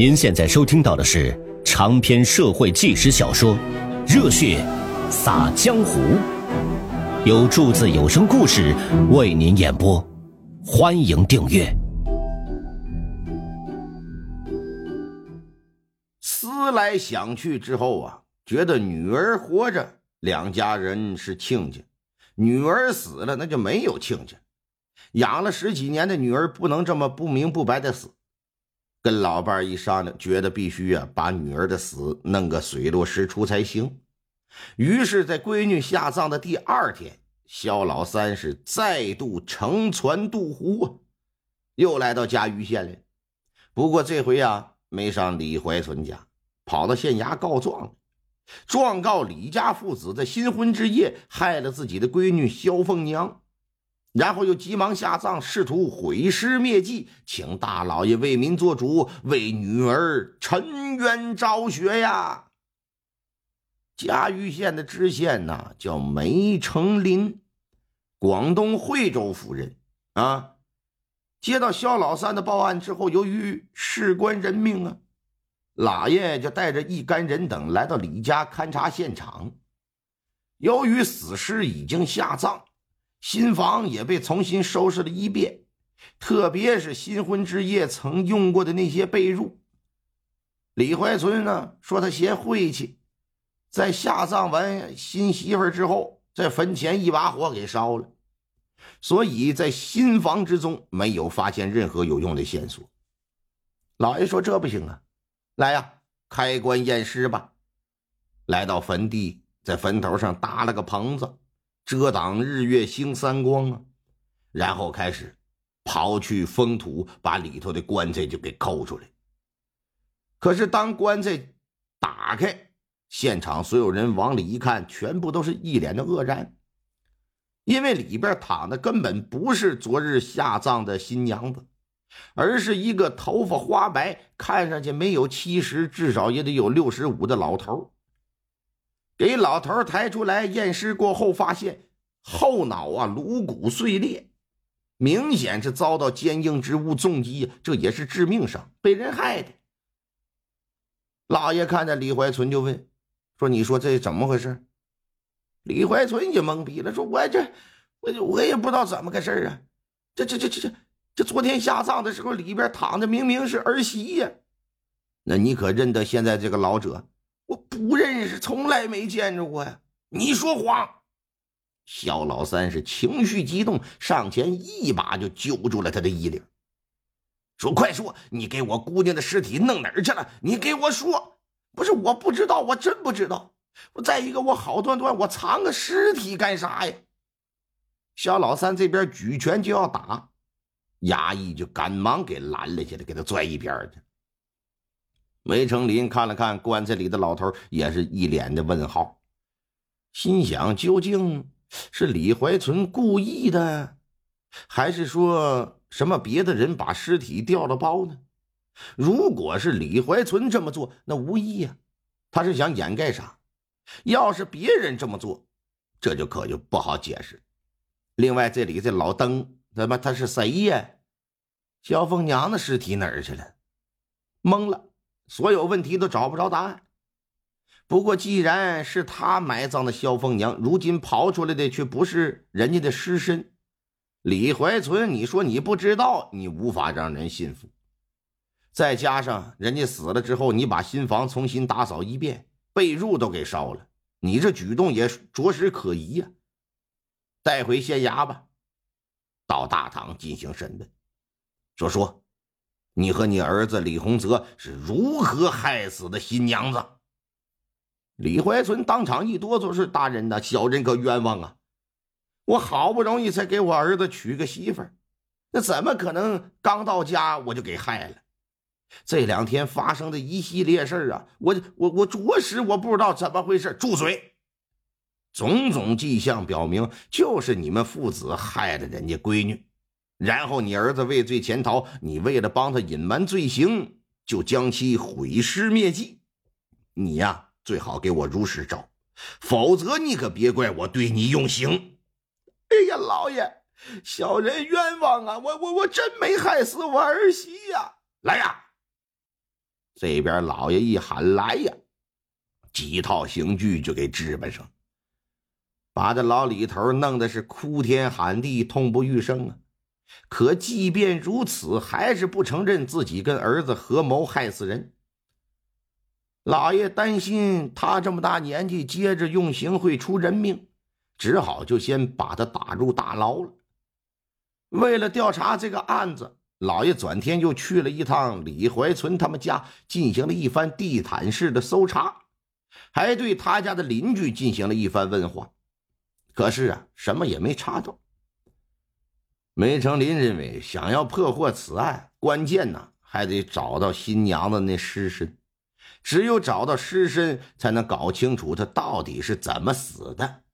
您现在收听到的是长篇社会纪实小说《热血洒江湖》，由柱子有声故事为您演播，欢迎订阅。思来想去之后啊，觉得女儿活着，两家人是亲家；女儿死了，那就没有亲家。养了十几年的女儿不能这么不明不白的死。跟老伴一商量，觉得必须啊把女儿的死弄个水落石出才行。于是，在闺女下葬的第二天，肖老三是再度乘船渡湖啊，又来到嘉鱼县了。不过这回啊，没上李怀存家，跑到县衙告状，状告李家父子在新婚之夜害了自己的闺女肖凤娘。然后又急忙下葬，试图毁尸灭迹，请大老爷为民做主，为女儿沉冤昭雪呀！嘉峪县的知县呐，叫梅成林，广东惠州府人啊。接到肖老三的报案之后，由于事关人命啊，老爷就带着一干人等来到李家勘察现场。由于死尸已经下葬。新房也被重新收拾了一遍，特别是新婚之夜曾用过的那些被褥。李怀春呢说他嫌晦气，在下葬完新媳妇之后，在坟前一把火给烧了，所以在新房之中没有发现任何有用的线索。老爷说这不行啊，来呀，开棺验尸吧。来到坟地，在坟头上搭了个棚子。遮挡日月星三光啊，然后开始刨去封土，把里头的棺材就给抠出来。可是当棺材打开，现场所有人往里一看，全部都是一脸的愕然，因为里边躺的根本不是昨日下葬的新娘子，而是一个头发花白、看上去没有七十，至少也得有六十五的老头。给老头抬出来验尸过后，发现后脑啊颅骨碎裂，明显是遭到坚硬之物重击，这也是致命伤，被人害的。老爷看着李怀存就问：“说你说这怎么回事？”李怀存也懵逼了，说：“我这我我也不知道怎么个事啊，这这这这这这昨天下葬的时候里边躺的明明是儿媳呀，那你可认得现在这个老者？”我不认识，从来没见着过呀！你说谎！肖老三是情绪激动，上前一把就揪住了他的衣领，说：“快说，你给我姑娘的尸体弄哪儿去了？你给我说！不是我不知道，我真不知道。我再一个，我好端端我藏个尸体干啥呀？”肖老三这边举拳就要打，衙役就赶忙给拦了下来，给他拽一边去。梅成林看了看棺材里的老头，也是一脸的问号，心想：究竟是李怀存故意的，还是说什么别的人把尸体调了包呢？如果是李怀存这么做，那无疑呀，他是想掩盖啥？要是别人这么做，这就可就不好解释。另外，这里这老登他妈他是谁呀？萧凤娘的尸体哪儿去了？懵了。所有问题都找不着答案。不过，既然是他埋葬的萧凤娘，如今刨出来的却不是人家的尸身，李怀存，你说你不知道，你无法让人信服。再加上人家死了之后，你把新房重新打扫一遍，被褥都给烧了，你这举动也着实可疑呀。带回县衙吧，到大堂进行审问。说说。你和你儿子李洪泽是如何害死的新娘子？李怀存当场一哆嗦：“是大人呐，小人可冤枉啊！我好不容易才给我儿子娶个媳妇，那怎么可能刚到家我就给害了？这两天发生的一系列事儿啊，我我我着实我不知道怎么回事。住嘴！种种迹象表明，就是你们父子害了人家闺女。”然后你儿子畏罪潜逃，你为了帮他隐瞒罪行，就将其毁尸灭迹。你呀，最好给我如实招，否则你可别怪我对你用刑。哎呀，老爷，小人冤枉啊！我我我真没害死我儿媳呀！来呀，这边老爷一喊来呀，几套刑具就给置办上，把这老李头弄得是哭天喊地、痛不欲生啊！可即便如此，还是不承认自己跟儿子合谋害死人。老爷担心他这么大年纪接着用刑会出人命，只好就先把他打入大牢了。为了调查这个案子。老爷转天又去了一趟李怀存他们家，进行了一番地毯式的搜查，还对他家的邻居进行了一番问话。可是啊，什么也没查到。梅成林认为，想要破获此案，关键呢还得找到新娘的那尸身，只有找到尸身，才能搞清楚他到底是怎么死的。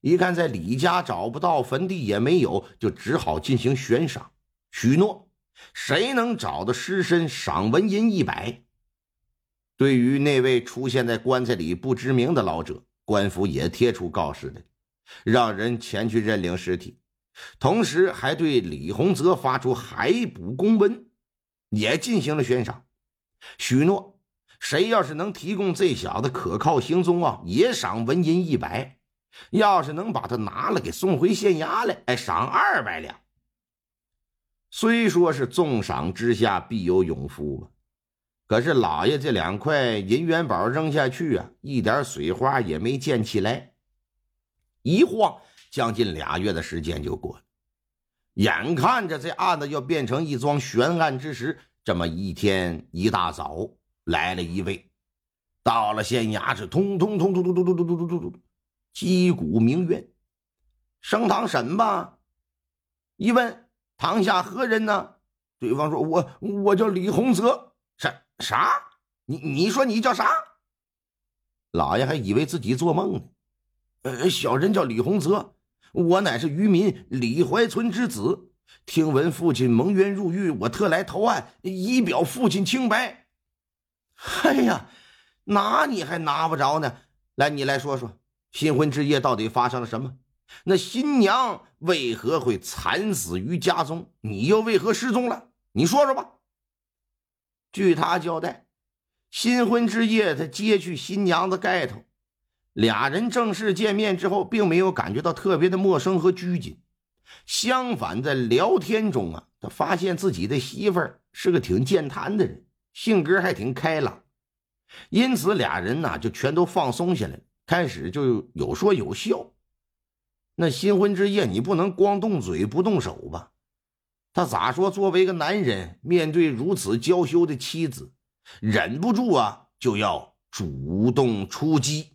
一看在李家找不到，坟地也没有，就只好进行悬赏。许诺，谁能找到尸身，赏纹银一百。对于那位出现在棺材里不知名的老者，官府也贴出告示来，让人前去认领尸体，同时还对李洪泽发出海捕公文，也进行了悬赏。许诺，谁要是能提供这小子可靠行踪啊，也赏纹银一百；要是能把他拿了，给送回县衙来，哎，赏二百两。虽说是重赏之下必有勇夫吧，可是老爷这两块银元宝扔下去啊，一点水花也没溅起来。一晃将近俩月的时间就过了，眼看着这案子要变成一桩悬案之时，这么一天一大早来了一位，到了县衙是通通通通通通通通通通通，击鼓鸣冤，升堂审吧。一问。堂下何人呢？对方说：“我我叫李洪泽。”啥啥？你你说你叫啥？老爷还以为自己做梦呢。呃，小人叫李洪泽，我乃是渔民李怀存之子。听闻父亲蒙冤入狱，我特来投案，以表父亲清白。哎呀，拿你还拿不着呢！来，你来说说，新婚之夜到底发生了什么？那新娘为何会惨死于家中？你又为何失踪了？你说说吧。据他交代，新婚之夜他揭去新娘的盖头，俩人正式见面之后，并没有感觉到特别的陌生和拘谨，相反，在聊天中啊，他发现自己的媳妇儿是个挺健谈的人，性格还挺开朗，因此俩人呢就全都放松下来，开始就有说有笑。那新婚之夜，你不能光动嘴不动手吧？他咋说？作为一个男人，面对如此娇羞的妻子，忍不住啊，就要主动出击。